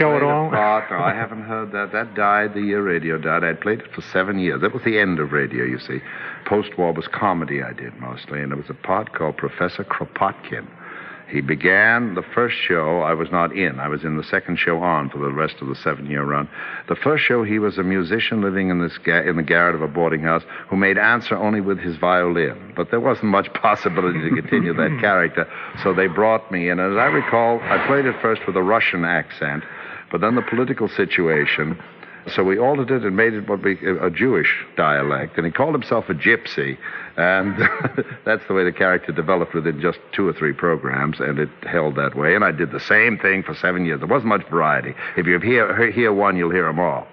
show at all? part. No, I haven't heard that. That died the year radio died. I'd played it for seven years. That was the end of radio, you see. Post-war was comedy I did mostly, and there was a part called Professor Kropotkin. He began the first show I was not in. I was in the second show on for the rest of the seven-year run. The first show, he was a musician living in this ga- in the garret of a boarding house who made answer only with his violin. But there wasn't much possibility to continue that character, so they brought me in. And as I recall, I played it first with a Russian accent, but then the political situation. So we altered it and made it what we a Jewish dialect, and he called himself a gypsy, and that's the way the character developed within just two or three programs, and it held that way. And I did the same thing for seven years. There wasn't much variety. If you hear hear one, you'll hear them all.